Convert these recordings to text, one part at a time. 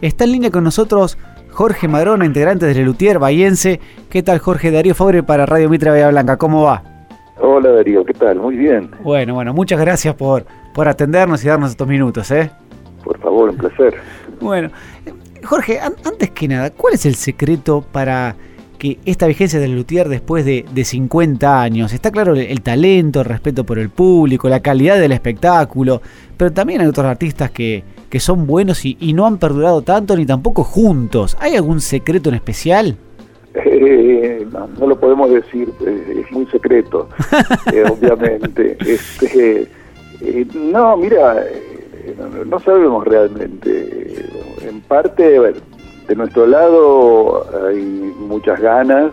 Está en línea con nosotros Jorge Madrona, integrante de Lelutier Bayense. ¿Qué tal, Jorge? Darío Fabre para Radio Mitra Bahía Blanca. ¿Cómo va? Hola, Darío. ¿Qué tal? Muy bien. Bueno, bueno, muchas gracias por, por atendernos y darnos estos minutos, ¿eh? Por favor, un placer. Bueno, Jorge, antes que nada, ¿cuál es el secreto para que esta vigencia del Luthier después de, 50 años, está claro el, talento, el respeto por el público, la calidad del espectáculo, pero también hay otros artistas que, son buenos y, no han perdurado tanto ni tampoco juntos. ¿Hay algún secreto en especial? Eh, no, lo podemos decir, eh, es muy secreto, eh, obviamente. Este, no, mira, no, sabemos realmente. En parte, de nuestro lado hay muchas ganas,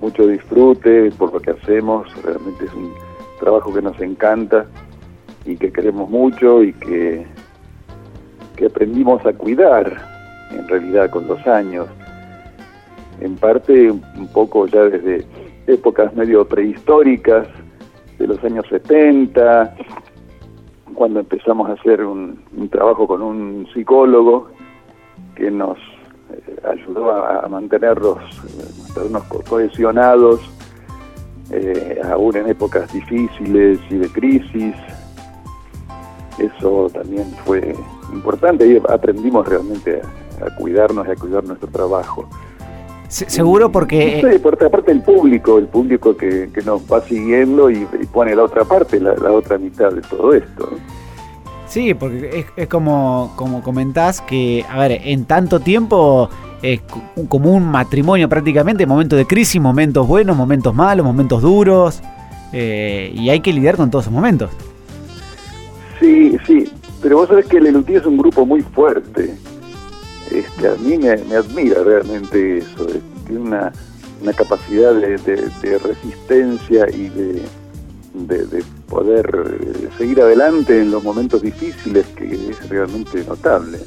mucho disfrute por lo que hacemos, realmente es un trabajo que nos encanta y que queremos mucho y que, que aprendimos a cuidar en realidad con los años. En parte un poco ya desde épocas medio prehistóricas, de los años 70, cuando empezamos a hacer un trabajo con un psicólogo que nos ayudó a, mantenerlos, mantenernos cohesionados, eh, aún en épocas difíciles y de crisis. Eso también fue importante y aprendimos realmente a, cuidarnos y a cuidar nuestro trabajo. seguro porque... Sí, por otra parte el público, el público que, nos va siguiendo y, pone la otra parte, la, otra mitad de todo esto. Sí, porque es, como, como comentás que, a ver, en tanto tiempo es como un matrimonio prácticamente, momentos de crisis, momentos buenos, momentos malos, momentos duros, eh, y hay que lidiar con todos esos momentos. Sí, sí, pero vos sabés que el Elutí es un grupo muy fuerte. Este, a mí me, admira realmente eso, tiene una, una capacidad de, de resistencia y de de, poder eh, seguir adelante en los momentos difíciles que es realmente notable.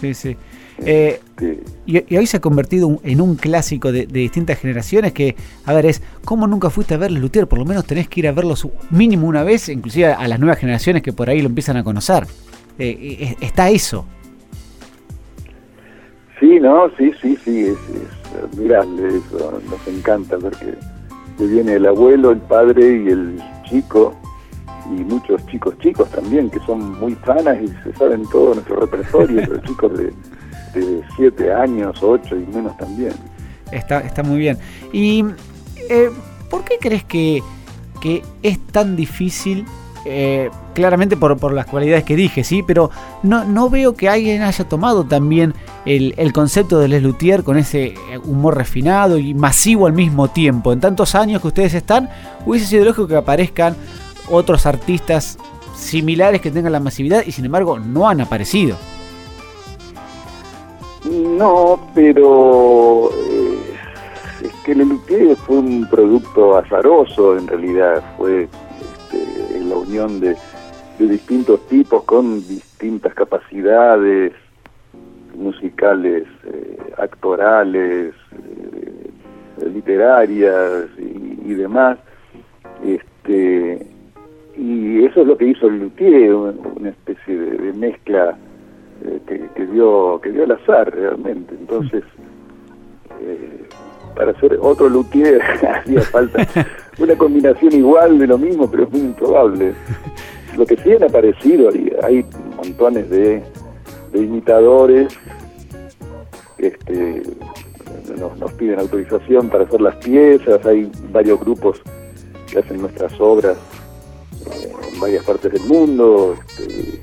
Sí, sí. Eh, este, y, hoy se ha convertido en un clásico de, distintas generaciones que, a ver, es ¿cómo nunca fuiste a ver Luthier? Por lo menos tenés que ir a verlo mínimo una vez, inclusive a las nuevas generaciones que por ahí lo empiezan a conocer. Eh, está eso. Sí, no, sí, sí, sí, es, es admirable eso, nos encanta porque viene el abuelo, el padre y el chico, y muchos chicos chicos también, que son muy fanas y se saben todo nuestro repertorio, pero chicos de, de 7 años, 8 y menos también. Está, está muy bien. ¿Y eh, por qué crees que, que es tan difícil eh, claramente por, por, las cualidades que dije, sí, pero no, no veo que alguien haya tomado también el, el, concepto de Les Luthier con ese humor refinado y masivo al mismo tiempo. En tantos años que ustedes están, hubiese sido lógico que aparezcan otros artistas similares que tengan la masividad y sin embargo no han aparecido. No, pero eh, es que Les Luthier fue un producto azaroso en realidad, fue la unión de, distintos tipos con distintas capacidades musicales, eh, actorales, eh, literarias y, demás. Este, y eso es lo que hizo Luthier, una especie de, mezcla eh, que, dio que dio al azar realmente. Entonces, para hacer otro luthier hacía falta una combinación igual de lo mismo, pero es muy improbable. Lo que sí han aparecido, hay montones de, imitadores este, nos, piden autorización para hacer las piezas, hay varios grupos que hacen nuestras obras eh, en varias partes del mundo, este,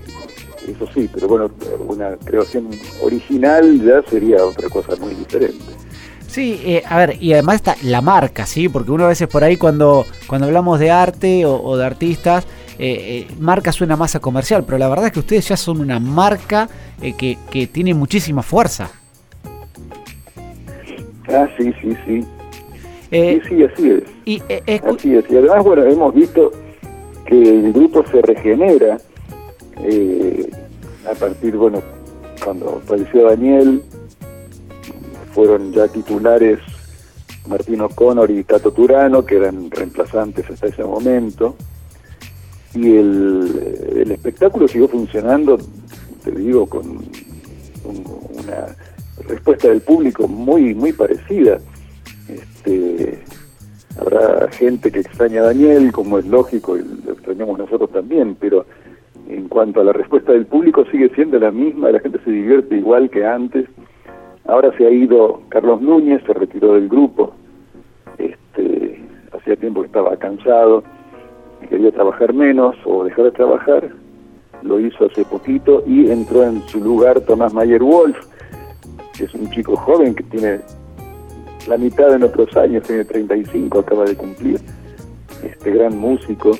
eso sí, pero bueno, una creación original ya sería otra cosa muy diferente. Sí, eh, a ver, y además está la marca, ¿sí? Porque uno a veces por ahí cuando, cuando hablamos de arte o, de artistas, eh, eh, marca suena más a comercial, pero la verdad es que ustedes ya son una marca que, que tiene muchísima fuerza. Ah, sí, sí, sí. sí, sí, así es. Y, así es. Y además, bueno, hemos visto que el grupo se regenera a partir, bueno, cuando apareció Daniel, fueron ya titulares Martino O'Connor y Tato Turano, que eran reemplazantes hasta ese momento. Y el, espectáculo siguió funcionando, te digo, con una respuesta del público muy muy parecida. Este, habrá gente que extraña a Daniel, como es lógico, y lo extrañamos nosotros también, pero en cuanto a la respuesta del público sigue siendo la misma, la gente se divierte igual que antes. Ahora se ha ido Carlos Núñez, se retiró del grupo, este, hacía tiempo que estaba cansado, quería trabajar menos o dejar de trabajar, lo hizo hace poquito y entró en su lugar Tomás Mayer Wolf, que es un chico joven que tiene la mitad de nuestros años, tiene 35, acaba de cumplir, este gran músico,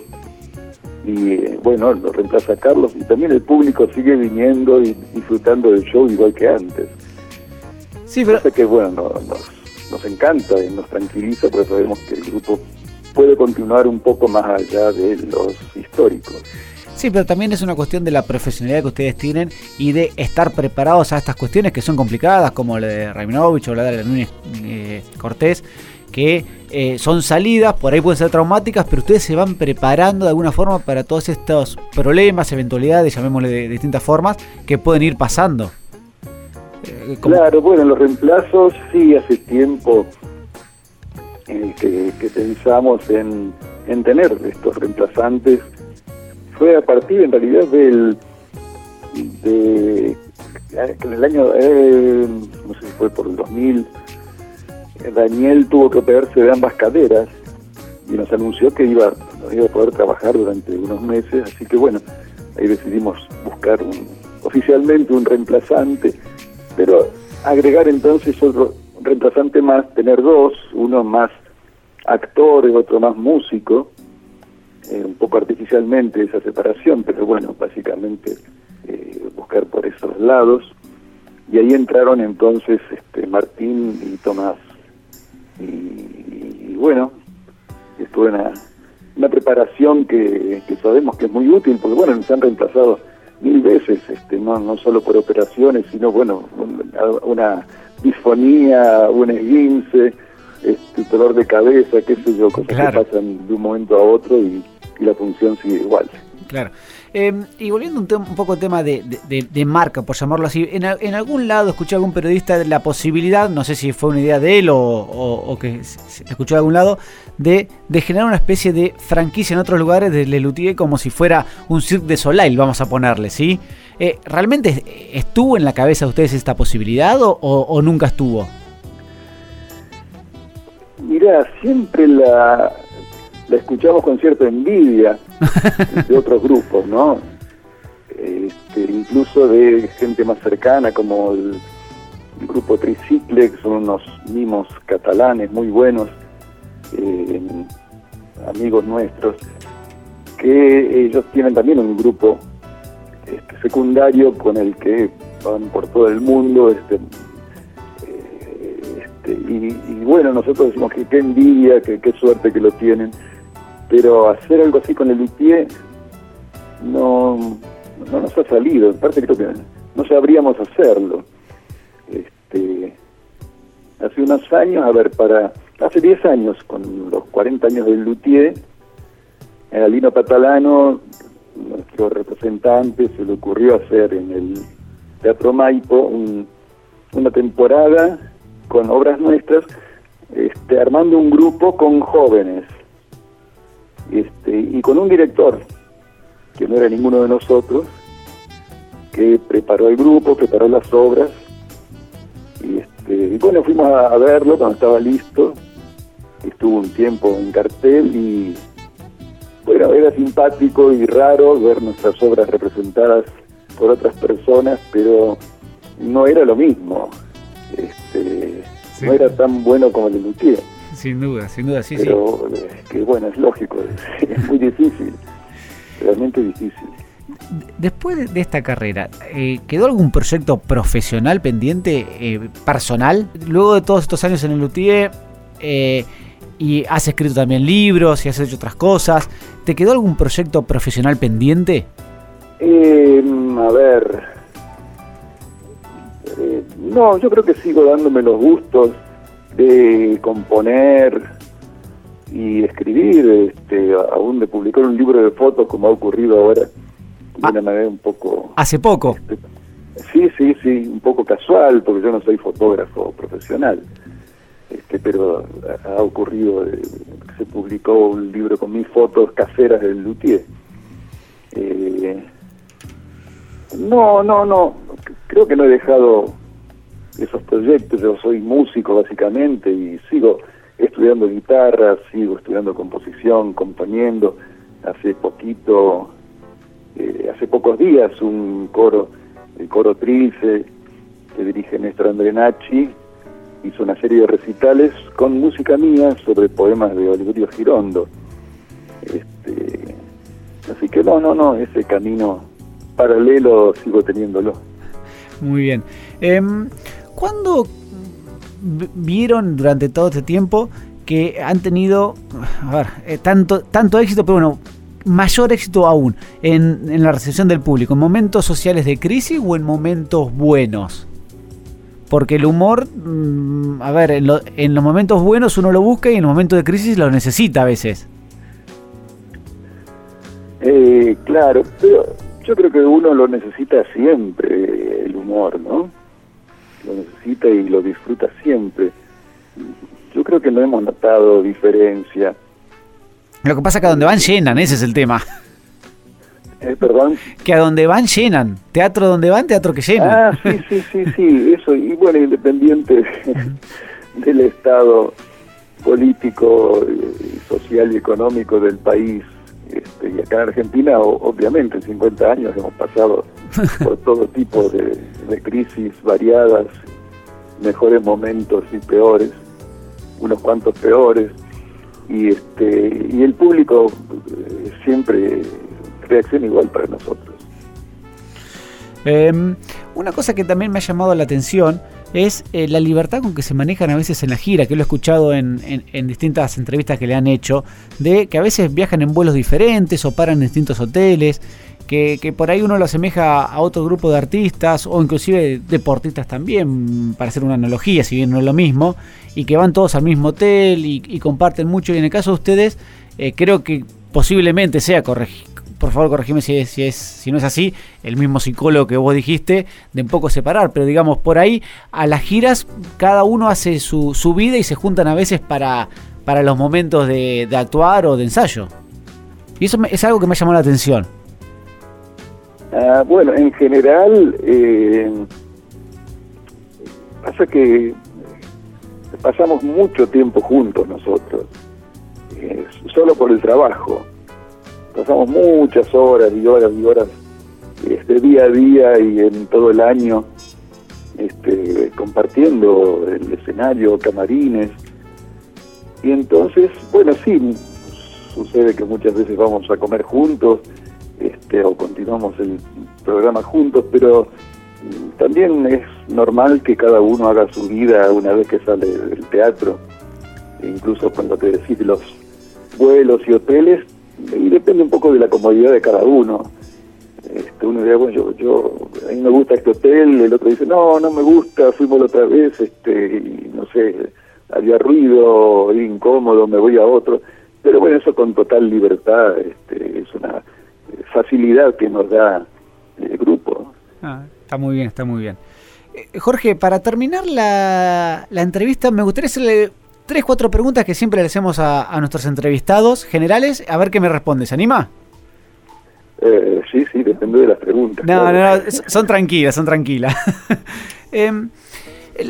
y eh, bueno, lo reemplaza Carlos, y también el público sigue viniendo y disfrutando del show igual que antes. Sí, pero... que bueno, nos, nos encanta y nos tranquiliza porque sabemos que el grupo puede continuar un poco más allá de los históricos. Sí, pero también es una cuestión de la profesionalidad que ustedes tienen y de estar preparados a estas cuestiones que son complicadas, como la de Raminovich o la de Núñez eh, Cortés, que eh, son salidas, por ahí pueden ser traumáticas, pero ustedes se van preparando de alguna forma para todos estos problemas, eventualidades, llamémosle de, distintas formas, que pueden ir pasando. Eh, claro, bueno, los reemplazos sí hace tiempo que, pensamos en, en tener estos reemplazantes. Fue a partir en realidad del de el año eh, no sé si fue por el 2000 Daniel tuvo que operarse de ambas caderas y nos anunció que iba iba a poder trabajar durante unos meses así que bueno ahí decidimos buscar un, oficialmente un reemplazante pero agregar entonces otro reemplazante más tener dos uno más actor y otro más músico eh, un poco artificialmente esa separación, pero bueno, básicamente eh, buscar por esos lados. Y ahí entraron entonces este, Martín y Tomás. Y, bueno, estuvo una, una preparación que, sabemos que es muy útil, porque bueno, nos han reemplazado mil veces, este, no, no solo por operaciones, sino bueno, una disfonía, un esguince, este, dolor de cabeza, qué sé yo, cosas que pasan de un momento a otro y, y la función sigue igual. Claro. Em, y volviendo un, un, poco tema de, marca, por llamarlo así, en, algún lado escuché a algún periodista de la posibilidad, no sé si fue una idea de él o, que se escuchó de algún lado, de, generar una especie de franquicia en otros lugares de Lelutier como si fuera un Cirque de Soleil, vamos a ponerle, ¿sí? Eh, ¿Realmente estuvo en la cabeza de ustedes esta posibilidad o, o nunca estuvo? Mirá, siempre la, la escuchamos con cierta envidia de otros grupos, ¿no? Este, incluso de gente más cercana como el, grupo Tricicle, que son unos mimos catalanes muy buenos, eh, amigos nuestros, que ellos tienen también un grupo este, secundario con el que van por todo el mundo, este, eh, este y, bueno, nosotros decimos que qué envidia, que qué suerte que lo tienen pero hacer algo así con el luthier no, no nos ha salido, en parte creo que no sabríamos hacerlo. Este, hace unos años, a ver, para hace 10 años, con los 40 años del luthier, a Lino Patalano, nuestro representante, se le ocurrió hacer en el Teatro Maipo una temporada con obras nuestras, este, armando un grupo con jóvenes este, y con un director, que no era ninguno de nosotros, que preparó el grupo, preparó las obras, y, este, bueno, fuimos a, verlo cuando estaba listo, estuvo un tiempo en cartel y bueno, era simpático y raro ver nuestras obras representadas por otras personas, pero no era lo mismo, este, no era tan bueno como el de Lutier. Sin duda, sin duda, sí, Pero, sí. Eh, que bueno, es lógico, es, muy difícil, realmente difícil. Después de esta carrera, eh, ¿quedó algún proyecto profesional pendiente, eh, personal? Luego de todos estos años en el Luthier, y has escrito también libros y has hecho otras cosas, ¿te quedó algún proyecto profesional pendiente? a ver, no, yo creo que sigo dándome los gustos de componer y escribir, este, aún de publicar un libro de fotos como ha ocurrido ahora, de una ah. manera un poco... ¿Hace poco? Este, sí, sí, sí, sí, un poco casual, porque yo no soy fotógrafo profesional. Este, pero ha ocurrido, eh, se publicó un libro con mis fotos caseras del luthier. Eh, no, no, no, creo que no he dejado esos proyectos, yo soy músico básicamente y sigo estudiando guitarra, sigo estudiando composición, componiendo, hace poquito, eh, hace pocos días un coro, el coro Trilce, que dirige Néstor Andrenacci, hizo una serie de recitales con música mía sobre poemas de Oliverio Girondo. Este, así que no, no, no, ese camino paralelo sigo teniéndolo. Muy bien. Eh, ¿Cuándo vieron durante todo este tiempo que han tenido, a ver, eh, tanto, tanto éxito, pero bueno, mayor éxito aún en, la recepción del público? ¿En momentos sociales de crisis o en momentos buenos? Porque el humor, mm, a ver, en, en, los momentos buenos uno lo busca y en los momentos de crisis lo necesita a veces. Eh, claro, pero yo creo que uno lo necesita siempre, el humor, ¿no? Lo necesita y lo disfruta siempre. Yo creo que no hemos notado diferencia. Lo que pasa es que a donde van llenan, ese es el tema. Eh, ¿Perdón? Que a donde van llenan. Teatro donde van, teatro que llenan. Ah, sí, sí, sí, sí, eso. Y bueno, independiente del estado político, social y económico del país, este, y acá en Argentina, obviamente, en 50 años hemos pasado por todo tipo de, crisis variadas, mejores momentos y peores, unos cuantos peores, y este y el público eh, siempre reacciona igual para nosotros. Em, una cosa que también me ha llamado la atención es eh, la libertad con que se manejan a veces en la gira, que lo he escuchado en, distintas entrevistas que le han hecho, de que a veces viajan en vuelos diferentes o paran en distintos hoteles, que, por ahí uno lo asemeja a otro grupo de artistas o inclusive deportistas también, para hacer una analogía, si bien no es lo mismo, y que van todos al mismo hotel y, comparten mucho. Y en el caso de ustedes, eh, creo que posiblemente sea corregir por favor corregime si, es, si, es, si no es así, el mismo psicólogo que vos dijiste, de un poco separar, pero digamos, por ahí a las giras cada uno hace su, su vida y se juntan a veces para, para los momentos de, actuar o de ensayo. Y eso es algo que me ha llamado la atención. Ah, bueno, en general eh, pasa que pasamos mucho tiempo juntos nosotros, eh, solo por el trabajo pasamos muchas horas y horas y horas este día a día y en todo el año este, compartiendo el escenario, camarines. Y entonces, bueno, sí, sucede que muchas veces vamos a comer juntos este, o continuamos el programa juntos, pero también es normal que cada uno haga su vida una vez que sale del teatro. E incluso cuando te decís los vuelos y hoteles, y depende un poco de la comodidad de cada uno. Este, uno dice, bueno, yo, yo, a mí me gusta este hotel, el otro dice, no, no me gusta, fuimos la otra vez, este, y no sé, había ruido, incómodo, me voy a otro. Pero bueno, eso con total libertad este, es una facilidad que nos da el grupo. Ah, está muy bien, está muy bien. Eh, Jorge, para terminar la, la entrevista, me gustaría hacerle tres, cuatro preguntas que siempre le hacemos a, nuestros entrevistados generales. A ver qué me responde. ¿Se anima? Eh, sí, sí, depende de las preguntas. No, no, no, son tranquilas, son tranquilas. Em,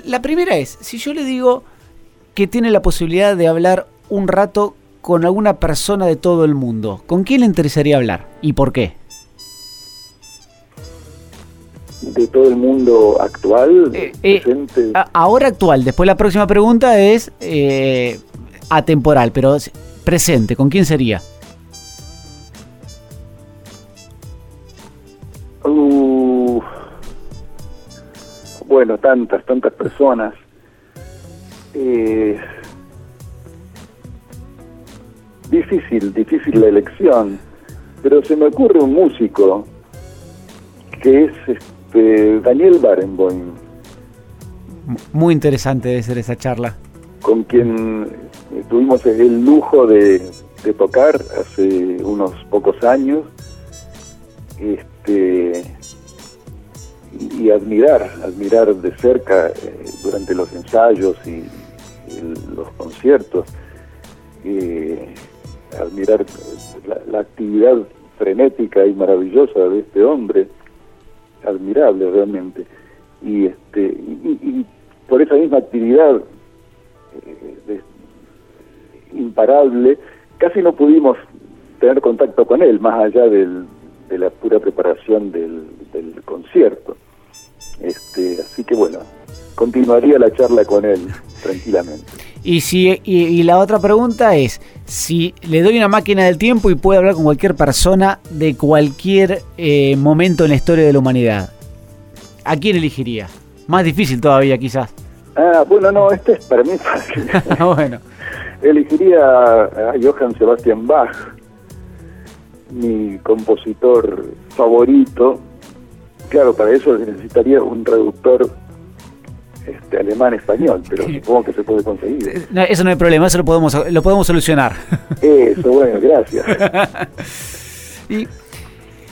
la primera es, si yo le digo que tiene la posibilidad de hablar un rato con alguna persona de todo el mundo, ¿con quién le interesaría hablar y por qué? de todo el mundo actual, eh, eh, ahora actual. Después la próxima pregunta es eh, atemporal, pero presente. ¿Con quién sería? Uh, bueno, tantas, tantas personas. Difícil, difícil la elección, pero se me ocurre un músico que es este, Daniel Barenboim. Muy interesante de ser esa charla. Con quien tuvimos el lujo de, tocar hace unos pocos años. Este, y admirar, admirar de cerca eh, durante los ensayos y, los conciertos, admirar la, actividad frenética y maravillosa de este hombre, admirable realmente. Y, este, y, por esa misma actividad eh, imparable, casi no pudimos tener contacto con él, más allá del, de la pura preparación del, concierto. Este, así que bueno, continuaría la charla con él tranquilamente. Y, si, y, la otra pregunta es, si le doy una máquina del tiempo y puede hablar con cualquier persona de cualquier eh, momento en la historia de la humanidad, ¿a quién elegiría? Más difícil todavía quizás. Ah, bueno, no, este es para mí fácil. bueno. Elegiría a Johann Sebastian Bach, mi compositor favorito. Claro, para eso necesitaría un traductor este, alemán-español, pero supongo que se puede conseguir. eso no hay problema, eso lo podemos, lo podemos solucionar. Eso, bueno, gracias. y,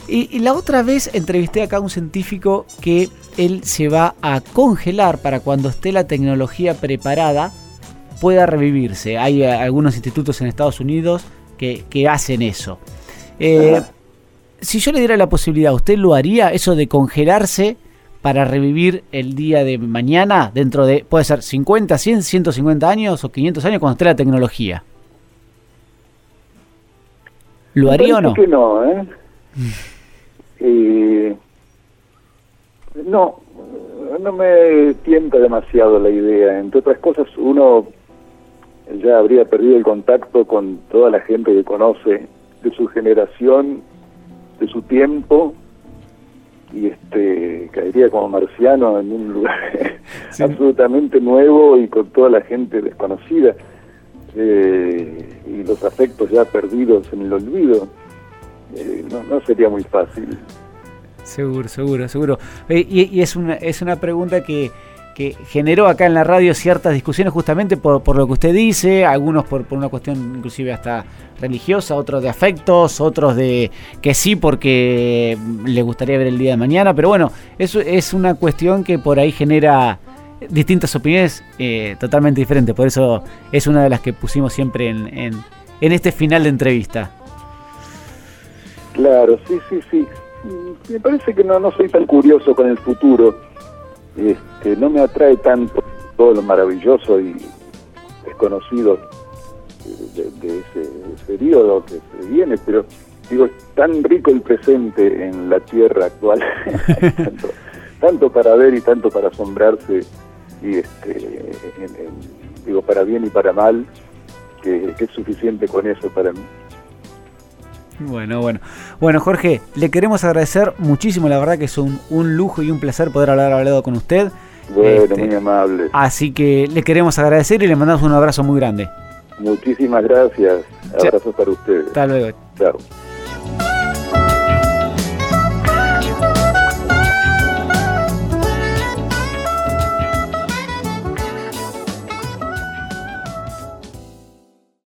y, la otra vez entrevisté acá a un científico que él se va a congelar para cuando esté la tecnología preparada pueda revivirse. Hay eh, algunos institutos en Estados Unidos que, que hacen eso. Eh, si yo le diera la posibilidad, ¿usted lo haría eso de congelarse para revivir el día de mañana dentro de, puede ser 50, 100, 150 años o 500 años cuando esté la tecnología? ¿Lo haría o no? Que no, ¿eh? ¿eh? no, no me tienta demasiado la idea. Entre otras cosas, uno ya habría perdido el contacto con toda la gente que conoce de su generación, de su tiempo, y este caería como marciano en un lugar absolutamente nuevo y con toda la gente desconocida eh, y los afectos ya perdidos en el olvido. Eh, no, no sería muy fácil. Seguro, seguro, seguro. Eh, y, y, es, una, es una pregunta que, que generó acá en la radio ciertas discusiones justamente por, por lo que usted dice, algunos por, por, una cuestión inclusive hasta religiosa, otros de afectos, otros de que sí porque le gustaría ver el día de mañana, pero bueno, eso es una cuestión que por ahí genera distintas opiniones eh, totalmente diferentes, por eso es una de las que pusimos siempre en, en, en este final de entrevista. Claro, sí, sí, sí. Me parece que no, no soy tan curioso con el futuro este, no me atrae tanto todo lo maravilloso y desconocido de, ese periodo que se viene, pero digo, es tan rico el presente en la tierra actual, tanto, para ver y tanto para asombrarse, y este, digo, para bien y para mal, que es suficiente con eso para mí. Bueno, bueno. Bueno, Jorge, le queremos agradecer muchísimo, la verdad que es un, lujo y un placer poder haber hablado con usted. Bueno, este, muy amable. Así que le queremos agradecer y le mandamos un abrazo muy grande. Muchísimas gracias. Abrazos para ustedes. Hasta luego. Chao.